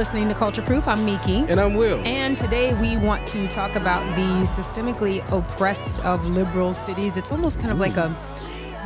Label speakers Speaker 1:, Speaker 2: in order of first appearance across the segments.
Speaker 1: listening to Culture Proof. I'm Meeke.
Speaker 2: And I'm Wil.
Speaker 1: And today we want to talk about the systemically oppressed of liberal cities. It's almost kind of like a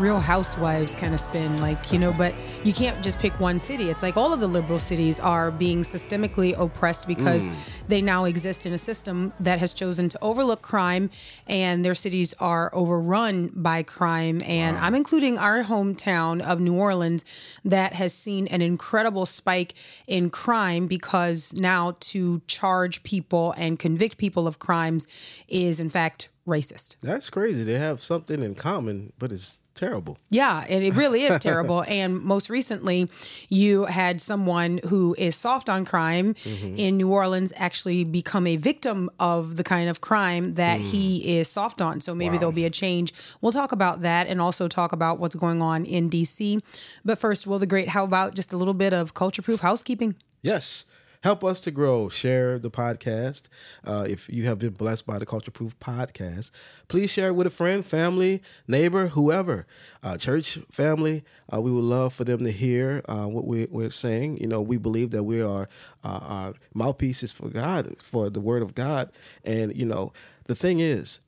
Speaker 1: real housewives kind of spin like you know but you can't just pick one city it's like all of the liberal cities are being systemically oppressed because mm. They now exist in a system that has chosen to overlook crime and their cities are overrun by crime. And wow. i'm including our hometown of new orleans that has seen an incredible spike in crime because now to charge people and convict people of crimes is in fact racist.
Speaker 2: That's crazy. They have something in common but it's terrible.
Speaker 1: Yeah, and it really is terrible. And most recently, you had someone who is soft on crime mm-hmm. in New Orleans actually become a victim of the kind of crime that mm. he is soft on. So maybe wow. there'll be a change. We'll talk about that and also talk about what's going on in DC. But first, Wil the Great, how about just a little bit of culture proof housekeeping?
Speaker 2: Yes help us to grow. Share the podcast. Uh, if you have been blessed by the Culture Proof podcast, please share it with a friend, family, neighbor, whoever, uh, church family. Uh, we would love for them to hear uh, what we, are saying. You know, we believe that we are uh, mouthpieces for God, for the Word of God. And, you know, the thing is,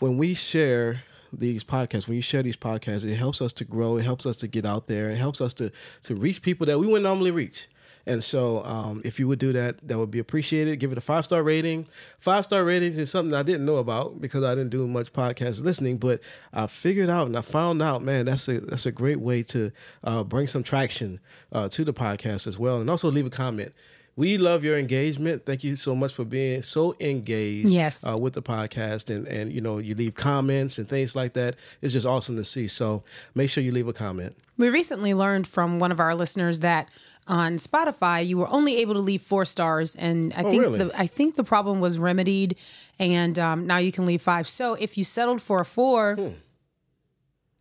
Speaker 2: when we share these podcasts, when you share these podcasts, it helps us to grow. It helps us to get out there. It helps us to to reach people that we wouldn't normally reach. And so, um, if you would do that, that would be appreciated. Give it a five star rating. Five star ratings is something I didn't know about because I didn't do much podcast listening, but I figured out and I found out, man, that's a that's a great way to uh, bring some traction uh, to the podcast as well, and also leave a comment we love your engagement. Thank you so much for being so engaged
Speaker 1: yes.
Speaker 2: Uh, with the podcast and, and, you know, you leave comments and things like that. It's just awesome to see. So make sure you leave a comment.
Speaker 1: We recently learned from one of our listeners that on Spotify you were only able to leave four stars, and I oh, think really? the, I think the problem was remedied, and um, now you can leave five. So if you settled for a four, hmm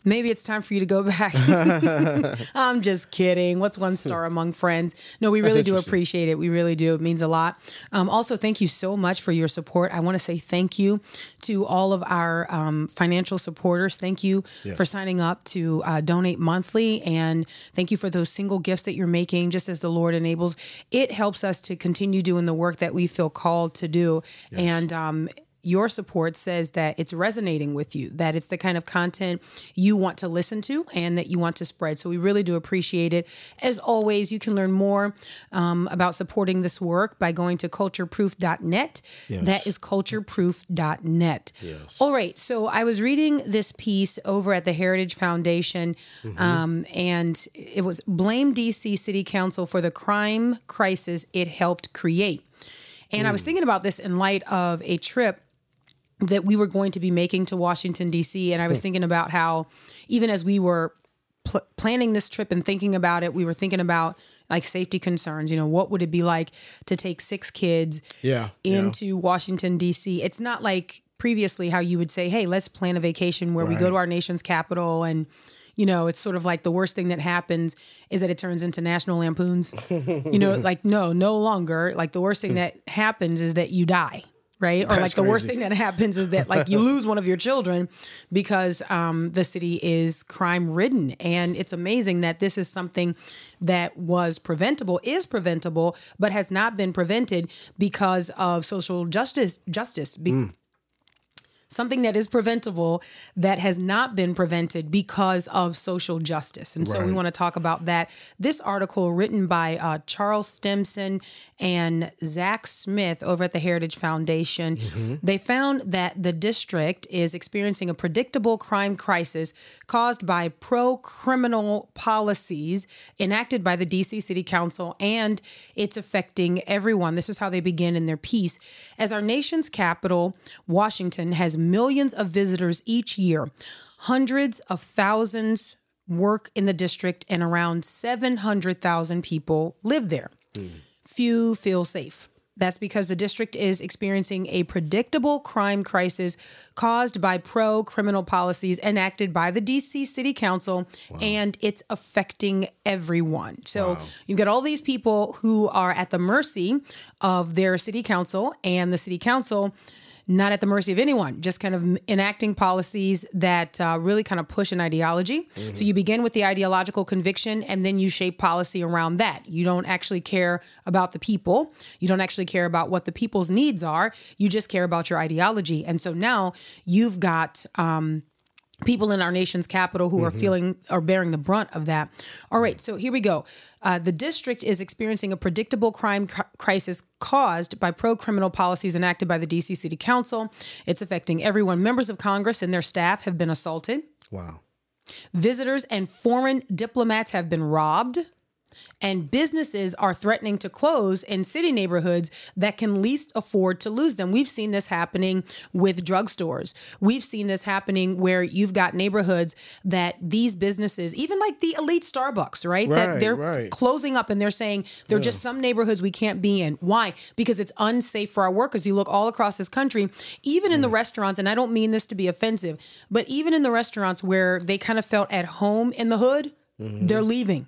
Speaker 1: maybe it's time for you to go back. I'm just kidding. What's one star among friends? No, we really do appreciate it. We really do. It means a lot. Um, also, thank you so much for your support. I want to say thank you to all of our um, financial supporters. Thank you yes. for signing up to uh, donate monthly. And thank you for those single gifts that you're making, just as the Lord enables. It helps us to continue doing the work that we feel called to do. Yes. And um, your support says that it's resonating with you, that it's the kind of content you want to listen to and that you want to spread. So we really do appreciate it. As always, you can learn more um, about supporting this work by going to cultureproof.net. Yes. That is cultureproof.net. Yes. All right. So I was reading this piece over at the Heritage Foundation, mm-hmm. um, and it was Blame DC City Council for the crime crisis it helped create. And. I was mm. thinking about this in light of a trip that we were going to be making to Washington, D.C. And I was hmm. thinking about how, even as we were pl- planning this trip and thinking about it, we were thinking about like safety concerns. You know, what would it be like to take six kids
Speaker 2: yeah,
Speaker 1: into yeah. Washington, D.C.? It's not like previously how you would say, hey, let's plan a vacation where right. we go to our nation's capital and you know, it's sort of like the worst thing that happens is that it turns into National Lampoons. you know, like no, no longer. Like the worst thing that happens is that you die right? Or like the worst thing that happens is that like you lose one of your children because um, the city is crime ridden. And it's amazing that this is something that was preventable, is preventable, but has not been prevented because of social justice. Justice. Be- mm something that is preventable that has not been prevented because of social justice. And right. so we want to talk about that. This article, written by uh, Charles Stimson and Zach Smith over at the Heritage Foundation, mm-hmm. they found that the district is experiencing a predictable crime crisis caused by pro criminal policies enacted by the DC City Council, and it's affecting everyone. This is how they begin in their piece. As our nation's capital, Washington, has millions of visitors each year. Hundreds of thousands work in the district, and around 700,000 people live there. Mm. Few feel safe. That's because the district is experiencing a predictable crime crisis caused by pro criminal policies enacted by the DC City Council, wow. and it's affecting everyone. So wow. you've got all these people who are at the mercy of their city council, and the city council not at the mercy of anyone, just kind of enacting policies that uh, really kind of push an ideology. Mm-hmm. So you begin with the ideological conviction and then you shape policy around that. You don't actually care about the people. You don't actually care about what the people's needs are. You just care about your ideology. And so now you've got, um, people in our nation's capital who mm-hmm. are feeling or bearing the brunt of that. All right, so here we go. Uh, the district is experiencing a predictable crime cr- crisis caused by pro criminal policies enacted by the DC City Council. It's affecting everyone. Members of Congress and their staff have been assaulted.
Speaker 2: Wow.
Speaker 1: Visitors and foreign diplomats have been robbed and businesses are threatening to close in city neighborhoods that can least afford to lose them. We've seen this happening with drugstores. We've seen this happening where you've got neighborhoods that these businesses, even like the elite Starbucks, right? right that they're right. closing up and they're saying there are yeah. just some neighborhoods we can't be in. Why? Because it's unsafe for our workers. You look all across this country, even in the restaurants, and I don't mean this to be offensive, but even in the restaurants where they kind of felt at home in the hood, mm-hmm. they're leaving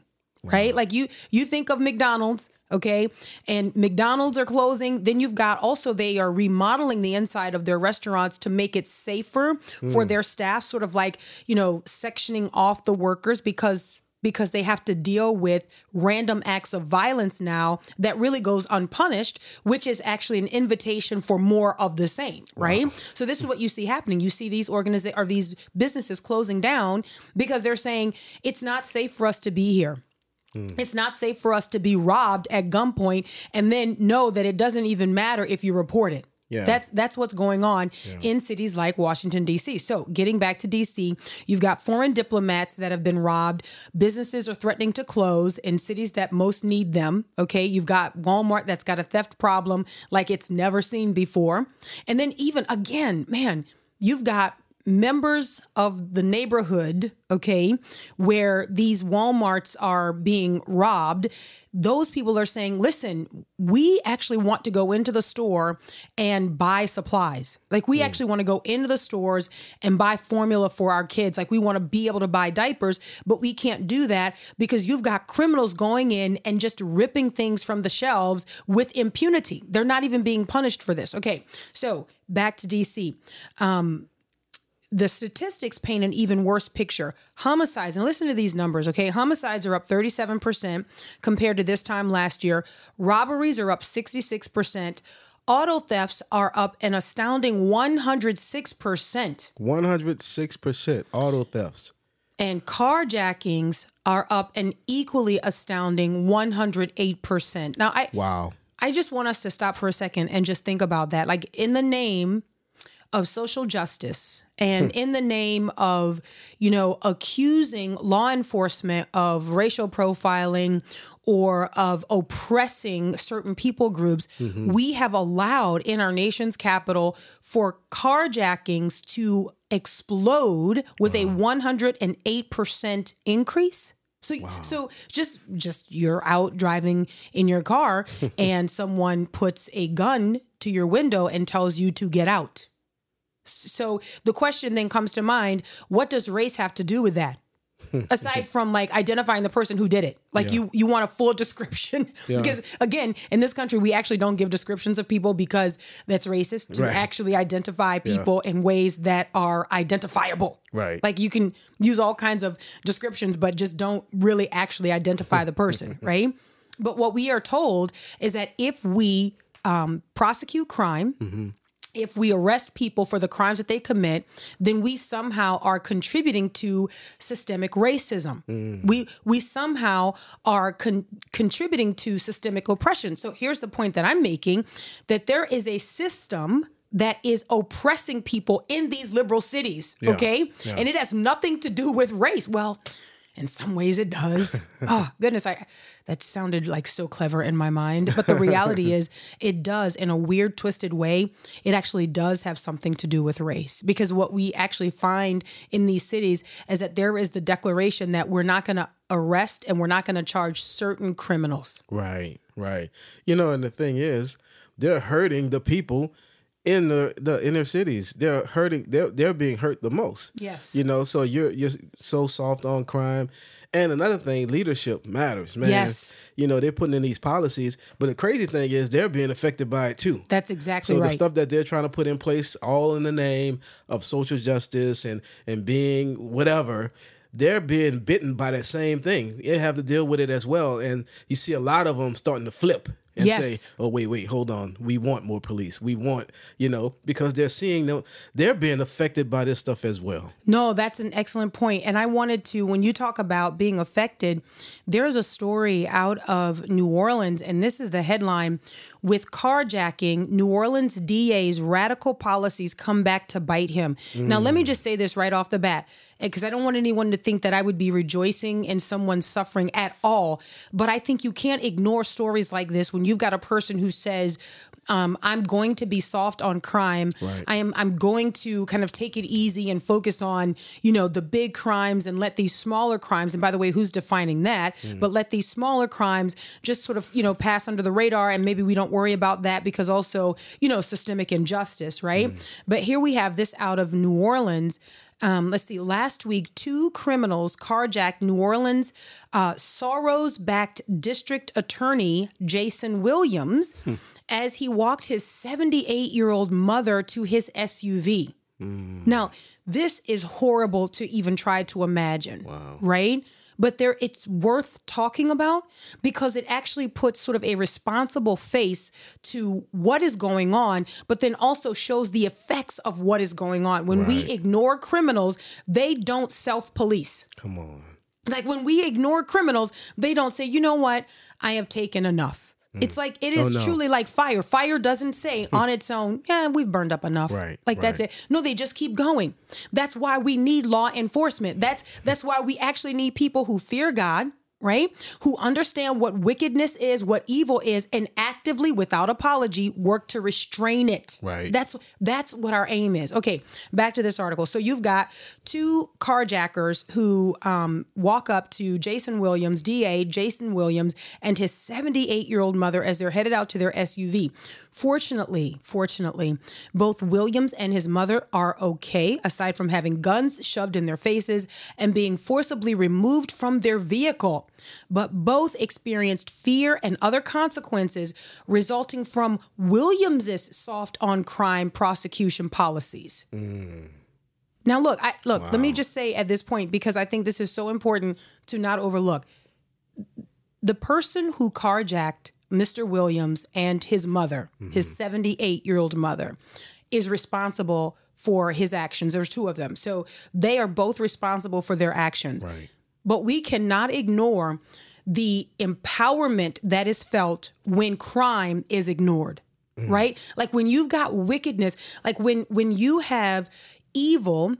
Speaker 1: right? Like you you think of McDonald's, okay? And McDonald's are closing, then you've got also they are remodeling the inside of their restaurants to make it safer mm. for hmm. their staff, sort of like, you know, sectioning off the workers because because they have to deal with random acts of violence now that really goes unpunished, which is actually an invitation for more of the same, right? Wow. So this is what you see happening. You see these organizations or these businesses closing down because they're saying it's not safe for us to be here. Mm. It's not safe for us to be robbed at gunpoint and then know that it doesn't even matter if you report it. Yeah. That's that's what's going on yeah. in cities like Washington D.C. So, getting back to D.C., you've got foreign diplomats that have been robbed. Businesses are threatening to close in cities that most need them. Okay, you've got Walmart that's got a theft problem like it's never seen before, and then even again, man, you've got members of the neighborhood, okay, where these Walmarts are being robbed, those people are saying, listen, we actually want to go into the store and buy supplies. Like, we mm. actually want to go into the stores and buy formula for our kids. Like, we want to be able to buy diapers, but we can't do that because you've got criminals going in and just ripping things from the shelves with impunity. They're not even being punished for this. Okay, so back to DC. Um, the statistics paint an even worse picture. Homicides, and listen to these numbers, okay? Homicides are up 37% compared to this time last year. Robberies are up 66%. Auto thefts are up an astounding 106%.
Speaker 2: 106% auto thefts.
Speaker 1: And carjackings are up an equally astounding 108%. Now, I
Speaker 2: Wow.
Speaker 1: I just want us to stop for a second and just think about that. Like in the name of social justice and hmm. in the name of, you know, accusing law enforcement of racial profiling or of oppressing certain people groups, mm-hmm. we have allowed in our nation's capital for carjackings to explode with wow. a 108% increase. So wow. so just just you're out driving in your car and someone puts a gun to your window and tells you to get out. So the question then comes to mind what does race have to do with that? aside from like identifying the person who did it like yeah. you you want a full description yeah. because again in this country we actually don't give descriptions of people because that's racist to right. actually identify people yeah. in ways that are identifiable
Speaker 2: right
Speaker 1: like you can use all kinds of descriptions but just don't really actually identify the person right but what we are told is that if we um, prosecute crime mm-hmm if we arrest people for the crimes that they commit, then we somehow are contributing to systemic racism. Mm. We we somehow are con- contributing to systemic oppression. So here's the point that I'm making that there is a system that is oppressing people in these liberal cities, yeah. okay? Yeah. And it has nothing to do with race. Well, in some ways it does. oh, goodness, I that sounded like so clever in my mind. But the reality is, it does in a weird, twisted way. It actually does have something to do with race because what we actually find in these cities is that there is the declaration that we're not going to arrest and we're not going to charge certain criminals.
Speaker 2: Right, right. You know, and the thing is, they're hurting the people in the the inner cities they're hurting they're they're being hurt the most
Speaker 1: yes
Speaker 2: you know so you're you're so soft on crime And another thing, leadership matters, man.
Speaker 1: Yes.
Speaker 2: You know, they're putting in these policies, but the crazy thing is they're being affected by it too.
Speaker 1: That's exactly right.
Speaker 2: so
Speaker 1: right.
Speaker 2: the stuff that they're trying to put in place, all in the name of social justice and and being whatever, they're being bitten by that same thing. They have to deal with it as well, and you see a lot of them starting to flip and
Speaker 1: Yes.
Speaker 2: say, "Oh wait, wait, hold on. We want more police. We want, you know, because they're seeing them. They're being affected by this stuff as well.
Speaker 1: No, that's an excellent point. And I wanted to, when you talk about being affected, there's a story out of New Orleans, and this is the headline with carjacking, New Orleans DA's radical policies come back to bite him. Now, let me mm. just say this right off the bat, because I don't want anyone to think that I would be rejoicing in someone's suffering at all. But I think you can't ignore stories like this when you've got a person who says, um, I'm going to be soft on crime.
Speaker 2: Right.
Speaker 1: I am I'm going to kind of take it easy and focus on, you know, the big crimes and let these smaller crimes, and by the way, who's defining that? But let these smaller crimes just sort of, you know, pass under the radar and maybe we don't worry about that because also, you know, systemic injustice, right? But here we have this out of New Orleans. Um, let's see, last week, two criminals carjacked New Orleans uh, Soros backed district attorney Jason Williams as he walked his 78 year old mother to his SUV. Mm. Now, this is horrible to even try to imagine, right? But there it's worth talking about because it actually puts sort of a responsible face to what is going on, but then also shows the effects of what is going on. When we ignore criminals, they don't self-police.
Speaker 2: Come on.
Speaker 1: Like when we ignore criminals, they don't say, you know what, I have taken enough. Mm. It's like it oh, is
Speaker 2: Oh, no.
Speaker 1: truly like fire. Fire doesn't say hmm. on its own, yeah, we've burned up enough.
Speaker 2: Right,
Speaker 1: Like that's it. No, they just keep going. That's why we need law enforcement. That's that's why we actually need people who fear God, right? Who understand what wickedness is, what evil is, and actively, without apology, work to restrain it.
Speaker 2: Right.
Speaker 1: That's that's what our aim is. Okay, back to this article. So you've got two carjackers who um, walk up to Jason Williams, DA Jason Williams, and his 78 year old mother as they're headed out to their SUV. Fortunately, fortunately, both Williams and his mother are okay, aside from having guns shoved in their faces and being forcibly removed from their vehicle. But both experienced fear and other consequences resulting from Williams's soft on crime prosecution policies. Mm. Now look, I look, let me just say at this point because I think this is so important to not overlook. The person who carjacked Mr. Williams and his mother, his mm-hmm. 78-year-old mother, is responsible for his actions. There's two of them. So they are both responsible for their actions.
Speaker 2: Right.
Speaker 1: But we cannot ignore the empowerment that is felt when crime is ignored. Mm. Right? Like when you've got wickedness, like when when you have evil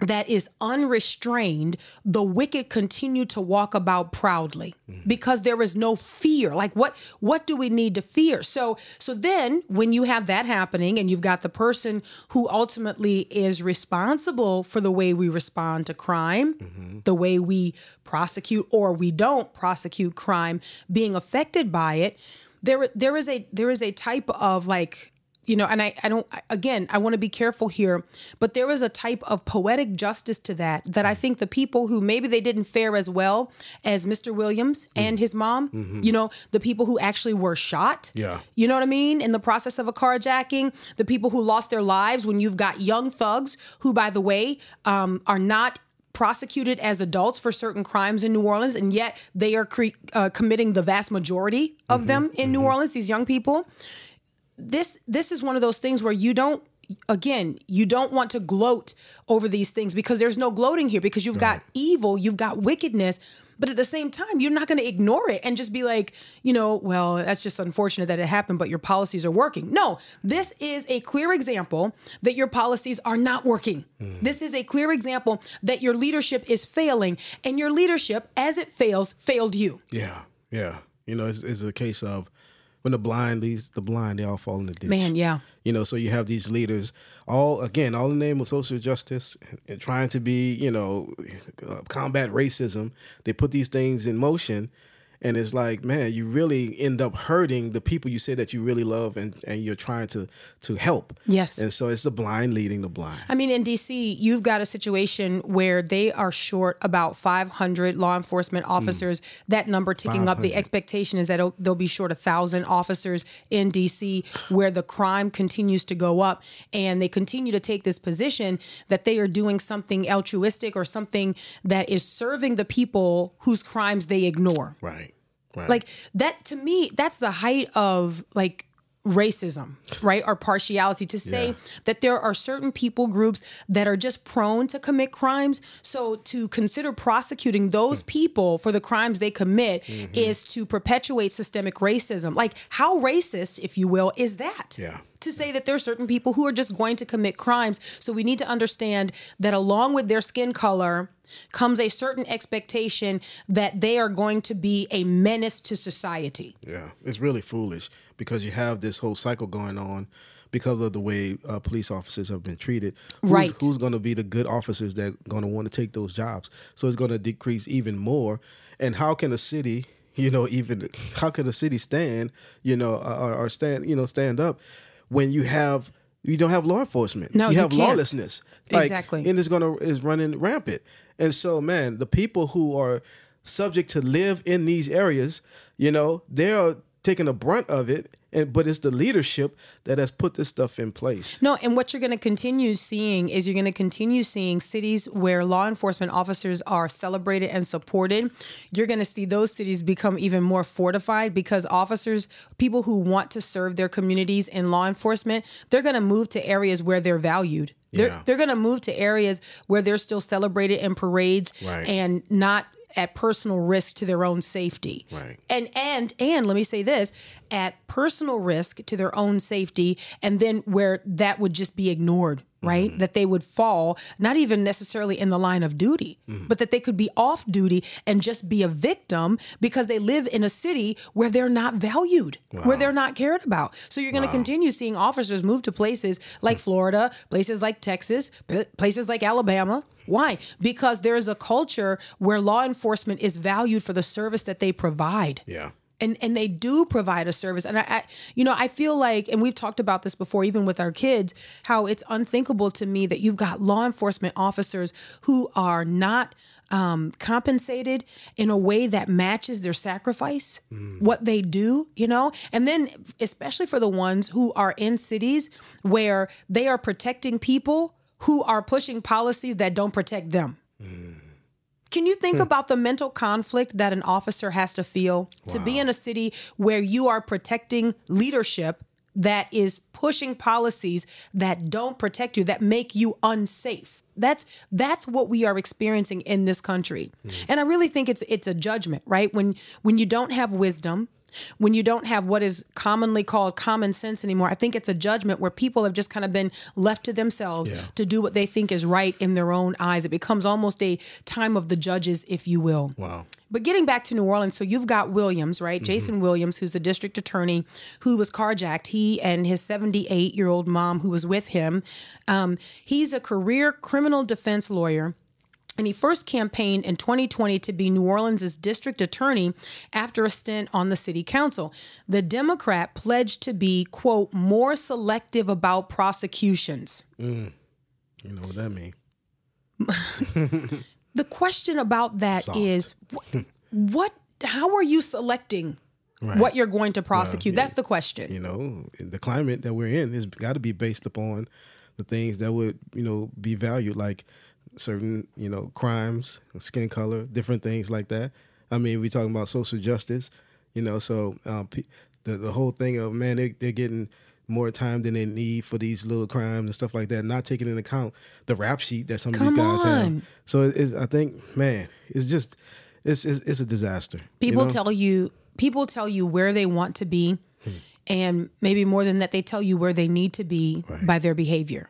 Speaker 1: that is unrestrained, the wicked continue to walk about proudly mm-hmm. because there is no fear. Like what what do we need to fear? So so then when you have that happening and you've got the person who ultimately is responsible for the way we respond to crime, mm-hmm. the way we prosecute or we don't prosecute crime being affected by it, there there is a there is a type of like you know and i i don't again i want to be careful here but there was a type of poetic justice to that that i think the people who maybe they didn't fare as well as mr williams and his mom you know the people who actually were shot
Speaker 2: Yeah.
Speaker 1: you know what i mean in the process of a carjacking the people who lost their lives when you've got young thugs who by the way um, are not prosecuted as adults for certain crimes in New Orleans, and yet they are cre- uh, committing the vast majority of them in New Orleans. These young people this this is one of those things where you don't again you don't want to gloat over these things because there's no gloating here because you've got evil you've got wickedness but at the same time you're not going to ignore it and just be like you know well that's just unfortunate that it happened but your policies are working. No this is a clear example that your policies are not working. Hmm. This is a clear example that your leadership is failing and your leadership as it fails failed you.
Speaker 2: Yeah, yeah. You know, it's, it's a case of when the blind leads the blind, they all fall in the ditch.
Speaker 1: man yeah
Speaker 2: You know, so you have these leaders, all again, all in the name of social justice and trying to be, you know, uh, combat racism. They put these things in motion, and it's like man you really end up hurting the people you say that you really love and and you're trying to to help
Speaker 1: Yes.
Speaker 2: and so it's the blind leading the blind
Speaker 1: I mean, in DC, you've got a situation where they are short about 500 law enforcement mm. officers. That number ticking up. The expectation is that they'll be short a thousand officers in DC, where the crime continues to go up, and they continue to take this position that they are doing something altruistic or something that is serving the people whose crimes they ignore.
Speaker 2: right right.
Speaker 1: Like that to me, that's the height of like racism, right? Or partiality to say
Speaker 2: Yeah.
Speaker 1: that there are certain people groups that are just prone to commit crimes. So to consider prosecuting those
Speaker 2: Hmm.
Speaker 1: people for the crimes they commit
Speaker 2: Mm-hmm.
Speaker 1: is to perpetuate systemic racism. Like how racist, if you will, is that?
Speaker 2: Yeah.
Speaker 1: To say that there are certain people who are just going to commit crimes. So we need to understand that along with their skin color comes a certain expectation that they are going to be a menace to society.
Speaker 2: Yeah, it's really foolish because you have this whole cycle going on because of the way uh, police officers have been treated. Who's,
Speaker 1: Right.
Speaker 2: Who's going to be the good officers that going to want to take those jobs? So it's going to decrease even more. And how can a city, you know, even how can a city stand, you know, or, or stand, you know, stand up when you have you don't have law enforcement.
Speaker 1: No,
Speaker 2: you
Speaker 1: you
Speaker 2: have
Speaker 1: can't.
Speaker 2: lawlessness. Like,
Speaker 1: Exactly.
Speaker 2: and it's gonna is running rampant. And so, man, the people who are subject to live in these areas, you know, they're taking the brunt of it. And but it's the leadership that has put this stuff in place.
Speaker 1: No, and what you're going to continue seeing is you're going to continue seeing cities where law enforcement officers are celebrated and supported. You're going to see those cities become even more fortified because officers, people who want to serve their communities in law enforcement, they're going to move to areas where they're valued. They're,
Speaker 2: Yeah.
Speaker 1: they're going to move to areas where they're still celebrated in parades
Speaker 2: Right.
Speaker 1: and not at personal risk to their own safety.
Speaker 2: Right.
Speaker 1: And and and let me say this, at personal risk to their own safety and then where that would just be ignored, right?
Speaker 2: Mm-hmm.
Speaker 1: That they would fall not even necessarily in the line of duty,
Speaker 2: Mm-hmm.
Speaker 1: but that they could be off duty and just be a victim because they live in a city where they're not valued, where they're not cared about. So you're going to continue seeing officers move to places like Florida, places like Texas, places like Alabama. Why? Because there is a culture where law enforcement is valued for the service that they provide
Speaker 2: Yeah.
Speaker 1: And and they do provide a service. And I, I you know i feel like and we've talked about this before even with our kids how it's unthinkable to me that you've got law enforcement officers who are not um, compensated in a way that matches their sacrifice what they do you know? And then especially for the ones who are in cities where they are protecting people who are pushing policies that don't protect them can you think hmm. about the mental conflict that an officer has to feel to be in a city where you are protecting leadership that is pushing policies that don't protect you, that make you unsafe? That's that's what we are experiencing in this country. Hmm. And I really think it's it's a judgment, right? When when you don't have wisdom, when you don't have what is commonly called common sense anymore, I think it's a judgment where people have just kind of been left to themselves
Speaker 2: Yeah.
Speaker 1: to do what they think is right in their own eyes. It becomes almost a time of the judges, if you will.
Speaker 2: Wow.
Speaker 1: But getting back to New Orleans, so you've got Williams, right? Jason Williams, who's the district attorney who was carjacked. He and his 78 year old mom, who was with him. Um, he's a career criminal defense lawyer. And he first campaigned in 2020 to be New Orleans' district attorney after a stint on the city council. The Democrat pledged to be, quote, more selective about prosecutions. Mm.
Speaker 2: You know what that means?
Speaker 1: The question about that
Speaker 2: Soft.
Speaker 1: is what, what how are you selecting what you're going to prosecute? That's the question.
Speaker 2: You know, the climate that we're in has got to be based upon the things that would, you know, be valued, like certain, you know, crimes, skin color, different things like that. I mean, we talking about social justice, you know, so um, the the whole thing of man, they, they're getting more time than they need for these little crimes and stuff like that, not taking into account the rap sheet that some of these guys
Speaker 1: on.
Speaker 2: have. So it, it's, I think, man, it's just it's it's, it's a disaster. you
Speaker 1: People
Speaker 2: know?
Speaker 1: tell you people tell you where they want to be and maybe more than that they tell you where they need to be by their behavior.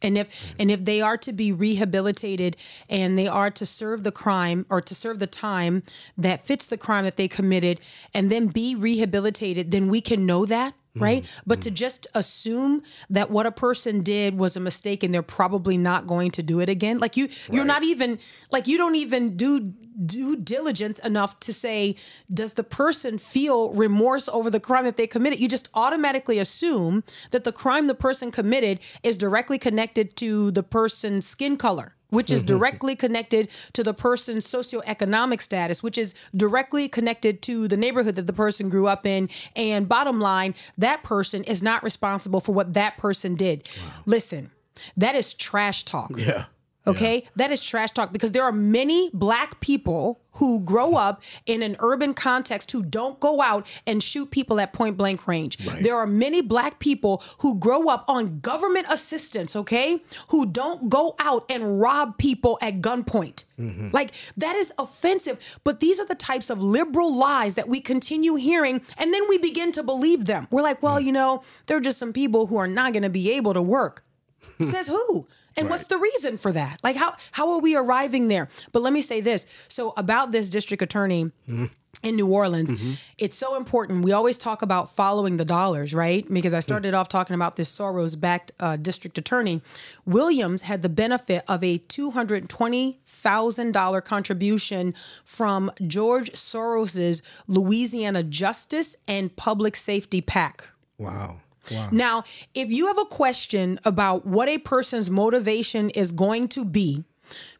Speaker 1: And if and if they are to be rehabilitated and they are to serve the crime or to serve the time that fits the crime that they committed and then be rehabilitated, then we can know that Mm-hmm. right? But to mm-hmm. just assume that what a person did was a mistake and they're probably not going to do it again. Like you you're not even like you don't even do due diligence enough to say does the person feel remorse over the crime that they committed? You just automatically assume that the crime the person committed is directly connected to the person's skin color. Which is mm-hmm. directly connected to the person's socioeconomic status, which is directly connected to the neighborhood that the person grew up in. And bottom line, that person is not responsible for what that person did. Listen, that is trash talk.
Speaker 2: Yeah.
Speaker 1: Okay, that is trash talk because there are many black people who grow up in an urban context who don't go out and shoot people at point blank range.
Speaker 2: Right.
Speaker 1: There are many black people who grow up on government assistance, okay, who don't go out and rob people at gunpoint. Mm-hmm. Like that is offensive, but these are the types of liberal lies that we continue hearing and then we begin to believe them. We're like, well, you know, there are just some people who are not going to be able to work. Says who? And what's the reason for that? Like how how are we arriving there? But let me say this. So about this district attorney mm-hmm. in New Orleans, mm-hmm. it's so important. We always talk about following the dollars, right? Because I mm. started off talking about this Soros-backed uh, district attorney. Williams had the benefit of a two hundred twenty thousand dollar contribution from George Soros's Louisiana Justice and Public Safety PAC.
Speaker 2: Wow. Wow.
Speaker 1: Now, if you have a question about what a person's motivation is going to be,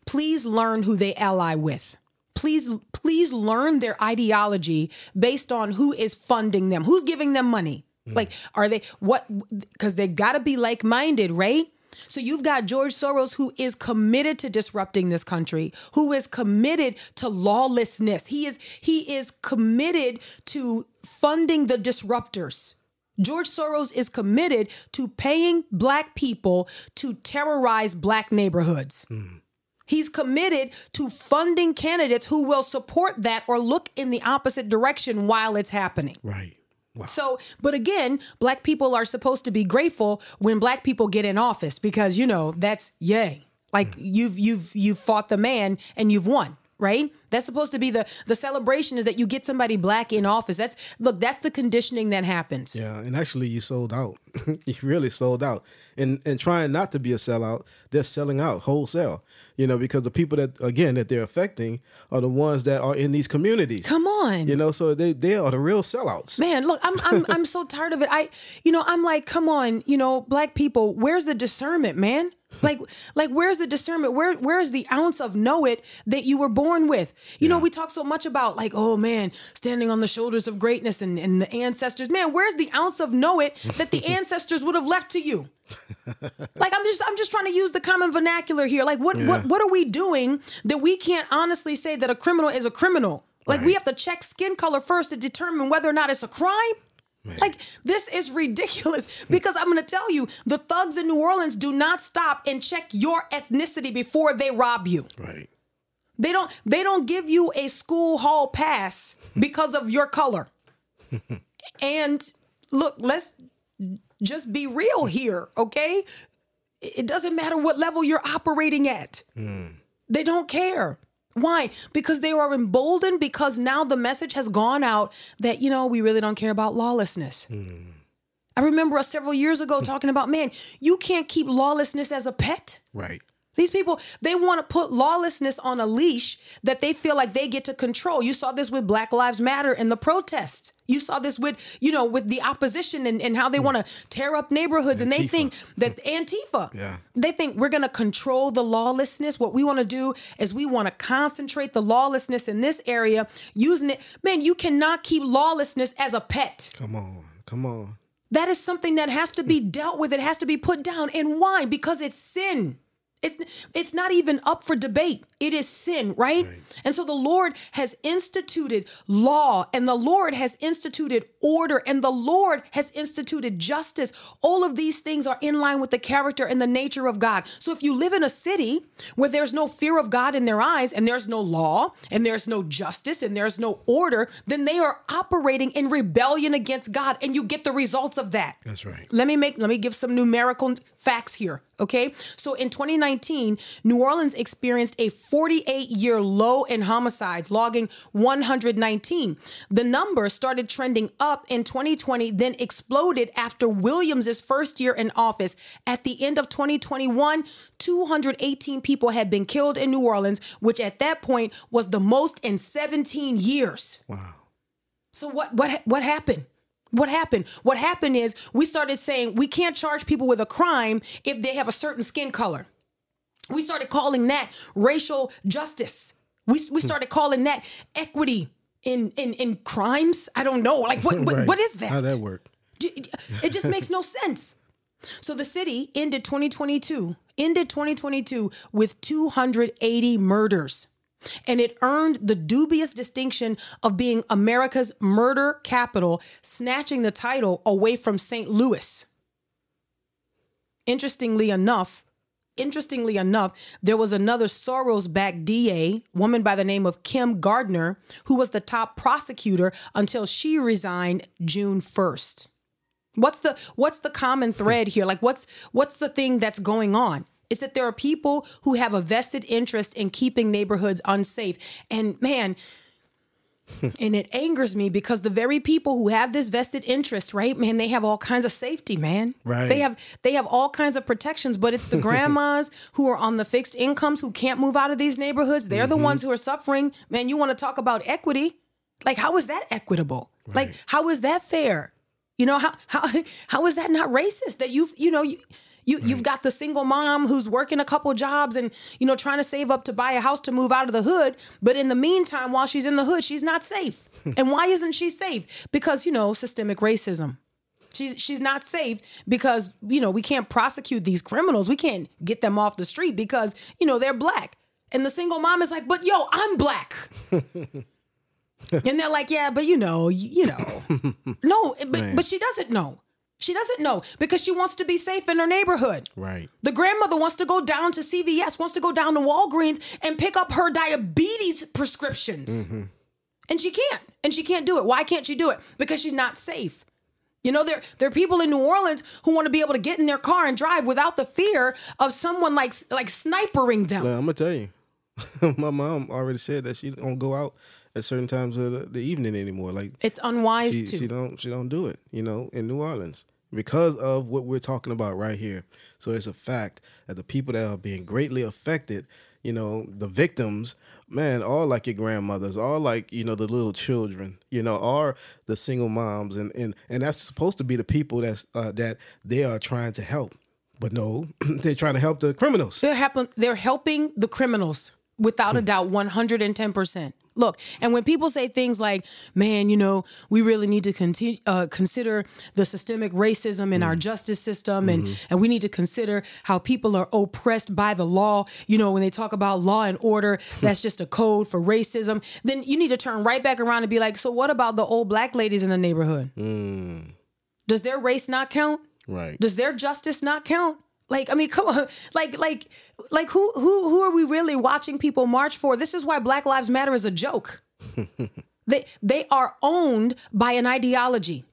Speaker 1: please learn who they ally with. Please, please learn their ideology based on who is funding them, who's giving them money. Hmm. Like, are they what? Because they got to be like minded, right? So you've got George Soros who is committed to disrupting this country, who is committed to lawlessness. He is he is committed to funding the disruptors. George Soros is committed to paying black people to terrorize black neighborhoods. He's committed to funding candidates who will support that or look in the opposite direction while it's happening.
Speaker 2: Right. Wow.
Speaker 1: So, but again, black people are supposed to be grateful when black people get in office because you know that's yay. Like mm. you've you've you've fought the man and you've won, right? That's supposed to be the the celebration is that you get somebody black in office. That's look, that's the conditioning that happens.
Speaker 2: Yeah, and actually, you sold out. you really sold out, and and trying not to be a sellout, they're selling out wholesale. You know, because the people that again that they're affecting are the ones that are in these communities.
Speaker 1: Come on.
Speaker 2: You know, so they they are the real sellouts.
Speaker 1: Man, look, I'm I'm I'm so tired of it. I you know, I'm like, come on, you know, black people, where's the discernment, man? Like like where's the discernment? Where where's the ounce of know it that you were born with? You know, we talk so much about like, oh man, standing on the shoulders of greatness and, and the ancestors. Man, where's the ounce of know it that the ancestors would have left to you? like I'm just I'm just trying to use the common vernacular here. Like what what what are we doing that we can't honestly say that a criminal is a criminal? Like we have to check skin color first to determine whether or not it's a crime. Like this is ridiculous hmm. because I'm going to tell you the thugs in New Orleans do not stop and check your ethnicity before they rob you.
Speaker 2: Right.
Speaker 1: They don't they don't give you a school hall pass because of your color. and look, let's just be real here, okay? It doesn't matter what level you're operating at. Hmm. They don't care. Why? Because they are emboldened because now the message has gone out that, you know, we really don't care about lawlessness. Hmm. I remember us several years ago talking about, man, you can't keep lawlessness as a pet.
Speaker 2: Right.
Speaker 1: These people, they want to put lawlessness on a leash that they feel like they get to control. You saw this with Black Lives Matter and the protests. You saw this with, you know, with the opposition and, and how they hmm. want to tear up neighborhoods. And they think that Antifa,
Speaker 2: Yeah.
Speaker 1: they think we're going to control the lawlessness. What we want to do is we want to concentrate the lawlessness in this area using it. Man, you cannot keep lawlessness as a pet.
Speaker 2: Come on. Come on.
Speaker 1: That is something that has to be hmm. dealt with. It has to be put down. And why? Because it's sin. It's it's not even up for debate. It is sin, right? And so the Lord has instituted law and the Lord has instituted order and the Lord has instituted justice. All of these things are in line with the character and the nature of God. So if you live in a city where there's no fear of God in their eyes and there's no law and there's no justice and there's no order, then they are operating in rebellion against God and you get the results of that.
Speaker 2: That's right.
Speaker 1: Let me make let me give some numerical facts here. Okay. So in 2019, New Orleans experienced a 48 year low in homicides, logging 119. The number started trending up in 2020, then exploded after Williams' first year in office. At the end of 2021, 218 people had been killed in New Orleans, which at that point was the most in 17 years.
Speaker 2: Wow.
Speaker 1: So what what what happened? What happened? What happened is we started saying we can't charge people with a crime if they have a certain skin color. We started calling that racial justice. We, we hmm. started calling that equity in, in, in crimes. I don't know. Like, what, what,
Speaker 2: Right.
Speaker 1: what is that?
Speaker 2: How that work?
Speaker 1: It just makes no sense. So the city ended 2022, ended 2022 with 280 murders. And it earned the dubious distinction of being America's murder capital, snatching the title away from St. Louis. Interestingly enough, interestingly enough, there was another Soros-backed DA, woman by the name of Kim Gardner, who was the top prosecutor until she resigned June 1st. What's the what's the common thread here? Like what's what's the thing that's going on? Is that there are people who have a vested interest in keeping neighborhoods unsafe. And man, and it angers me because the very people who have this vested interest, right, man, they have all kinds of safety, man.
Speaker 2: Right.
Speaker 1: They have they have all kinds of protections, but it's the grandmas who are on the fixed incomes who can't move out of these neighborhoods. They're the mm-hmm. ones who are suffering. Man, you want to talk about equity? Like how is that equitable? Like how is that fair? You know, how how how is that not racist that you've, you know, you you, You've got the single mom who's working a couple jobs and you know trying to save up to buy a house to move out of the hood, but in the meantime, while she's in the hood, she's not safe. and why isn't she safe? Because you know systemic racism. She's she's not safe because you know we can't prosecute these criminals. We can't get them off the street because you know they're black. And the single mom is like, but yo, I'm black. and they're like, yeah, but you know, you, you know, no, but but she doesn't know. She doesn't know because she wants to be safe in her neighborhood.
Speaker 2: Right.
Speaker 1: The grandmother wants to go down to CVS, wants to go down to Walgreens and pick up her diabetes prescriptions. Mm-hmm. And she can't. And she can't do it. Why can't she do it? Because she's not safe. You know, there there are people in New Orleans who want to be able to get in their car and drive without the fear of someone like like snipering them.
Speaker 2: Well, I'm gonna tell you, my mom already said that she don't go out at certain times of the, the evening anymore. Like
Speaker 1: It's unwise
Speaker 2: she,
Speaker 1: to.
Speaker 2: she don't she don't do it. You know, in New Orleans because of what we're talking about right here. So it's a fact that the people that are being greatly affected, you know, the victims, man, all like your grandmothers, all like you know the little children, you know, are the single moms, and and and that's supposed to be the people that's uh, that they are trying to help. But no, they're trying to help the criminals.
Speaker 1: They're, happen- they're helping the criminals without a doubt, 110%. Look, and when people say things like, man, you know, we really need to continue, uh, consider the systemic racism in our mm. justice system and, mm-hmm. and we need to consider how people are oppressed by the law, you know, when they talk about law and order, hmm. that's just a code for racism, then you need to turn right back around and be like, so what about the old black ladies in the neighborhood? Mm. Does their race not count?
Speaker 2: Right.
Speaker 1: Does their justice not count? Like, I mean, come on. Like, like, like who who who are we really watching people march for? This is why Black Lives Matter is a joke. they they are owned by an ideology.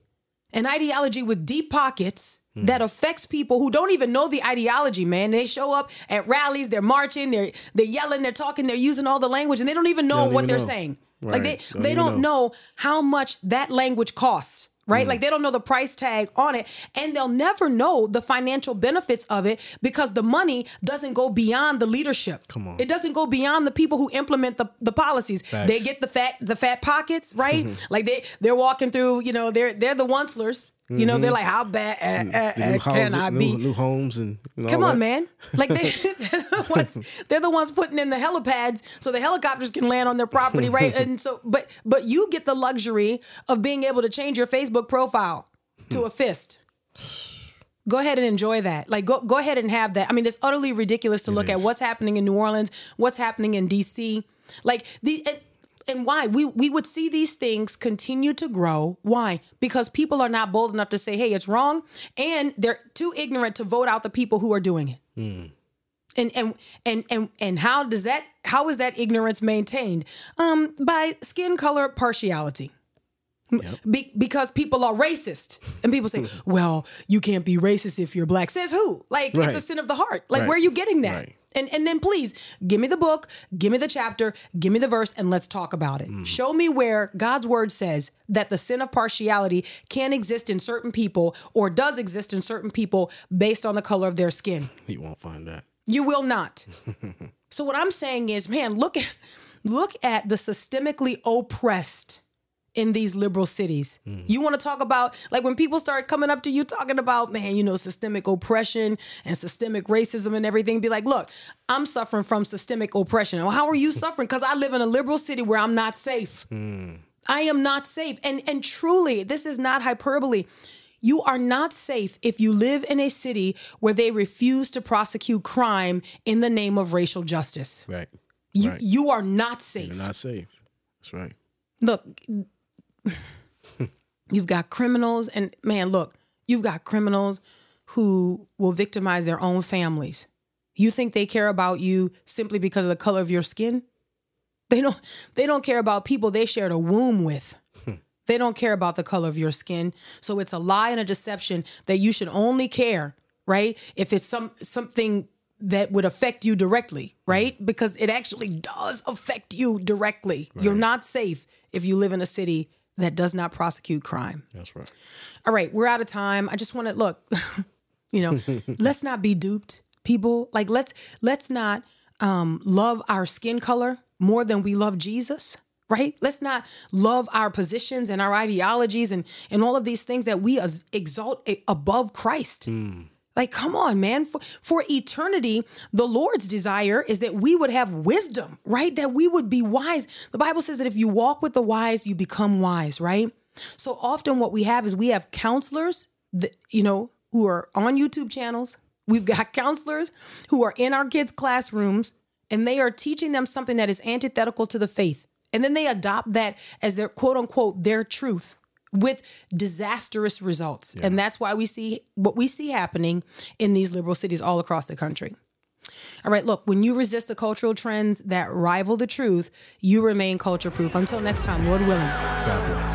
Speaker 1: An ideology with deep pockets hmm. that affects people who don't even know the ideology, man. They show up at rallies, they're marching, they're they're yelling, they're talking, they're using all the language, and they don't even know
Speaker 2: Don't
Speaker 1: what
Speaker 2: even
Speaker 1: they're
Speaker 2: know.
Speaker 1: saying.
Speaker 2: Right.
Speaker 1: Like they
Speaker 2: Don't
Speaker 1: they don't
Speaker 2: know.
Speaker 1: know how much that language costs. Right? Mm. Like they don't know the price tag on it and they'll never know the financial benefits of it because the money doesn't go beyond the leadership.
Speaker 2: Come on.
Speaker 1: It doesn't go beyond the people who implement the, the policies.
Speaker 2: Facts.
Speaker 1: They get the fat the fat pockets, right? Mm-hmm. like they they're walking through, you know, they're they're the Once-lers. You know, they're like, how bad uh, uh, uh, can I be?
Speaker 2: new homes and,
Speaker 1: Come on,
Speaker 2: that.
Speaker 1: man. Like they, they're the ones they're the ones putting in the helipads so the helicopters can land on their property, right? And so but but you get the luxury of being able to change your Facebook profile to a fist. Go ahead and enjoy that. Like go go ahead and have that. I mean, it's utterly ridiculous to look at what's happening in New Orleans, what's happening in DC. Like the and, why we we would see these things continue to grow. Why? Because people are not bold enough to say, "Hey, it's wrong," and they're too ignorant to vote out the people who are doing it. And and and and and how does that? How is that ignorance maintained? Um, by skin color partiality. Be- because people are racist. And people say, well, you can't be racist if you're black. Says who? Like,
Speaker 2: Right.
Speaker 1: it's a sin of the heart. Like,
Speaker 2: Right.
Speaker 1: where are you getting that?
Speaker 2: Right.
Speaker 1: And, and then please give me the book, give me the chapter, give me the verse, and let's talk about it.
Speaker 2: Mm.
Speaker 1: Show me where God's word says that the sin of partiality can exist in certain people or does exist in certain people based on the color of their skin.
Speaker 2: You won't find that.
Speaker 1: You will not. so what I'm saying is, man, look at look at the systemically oppressed in these liberal cities. Mm-hmm. You want to talk about like when people start coming up to you talking about, man, you know, systemic oppression and systemic racism and everything, be like, look, I'm suffering from systemic oppression. Well, how are you suffering? Because I live in a liberal city where I'm not safe. Mm. I am not safe. And and truly, this is not hyperbole. You are not safe if you live in a city where they refuse to prosecute crime in the name of racial justice.
Speaker 2: Right.
Speaker 1: You
Speaker 2: Right.
Speaker 1: you are not safe.
Speaker 2: You're not safe. That's right.
Speaker 1: Look, you've got criminals and man, look, you've got criminals who will victimize their own families. You think they care about you simply because of the color of your skin? They don't they don't care about people they shared a womb with. They don't care about the color of your skin. So it's a lie and a deception that you should only care, right? If it's some something that would affect you directly, mm-hmm. right? Because it actually does affect you directly. You're not safe if you live in a city that does not prosecute crime.
Speaker 2: That's right.
Speaker 1: All right, we're out of time. I just want to look, you know, let's not be duped, people. Like let's let's not um love our skin color more than we love Jesus. Right? Let's not love our positions and our ideologies and and all of these things that we exalt a- above Christ. Like, come on, man. For, for eternity, the Lord's desire is that we would have wisdom, right? That we would be wise. The Bible says that if you walk with the wise, you become wise, right? So often, what we have is we have counselors, that, you know, who are on YouTube channels. We've got counselors who are in our kids' classrooms, and they are teaching them something that is antithetical to the faith. And then they adopt that as their quote unquote their truth with disastrous results. And that's why we see what we see happening in these liberal cities all across the country. All right, look, when you resist the cultural trends that rival the truth, you remain culture proof. Until next time, Lord willing.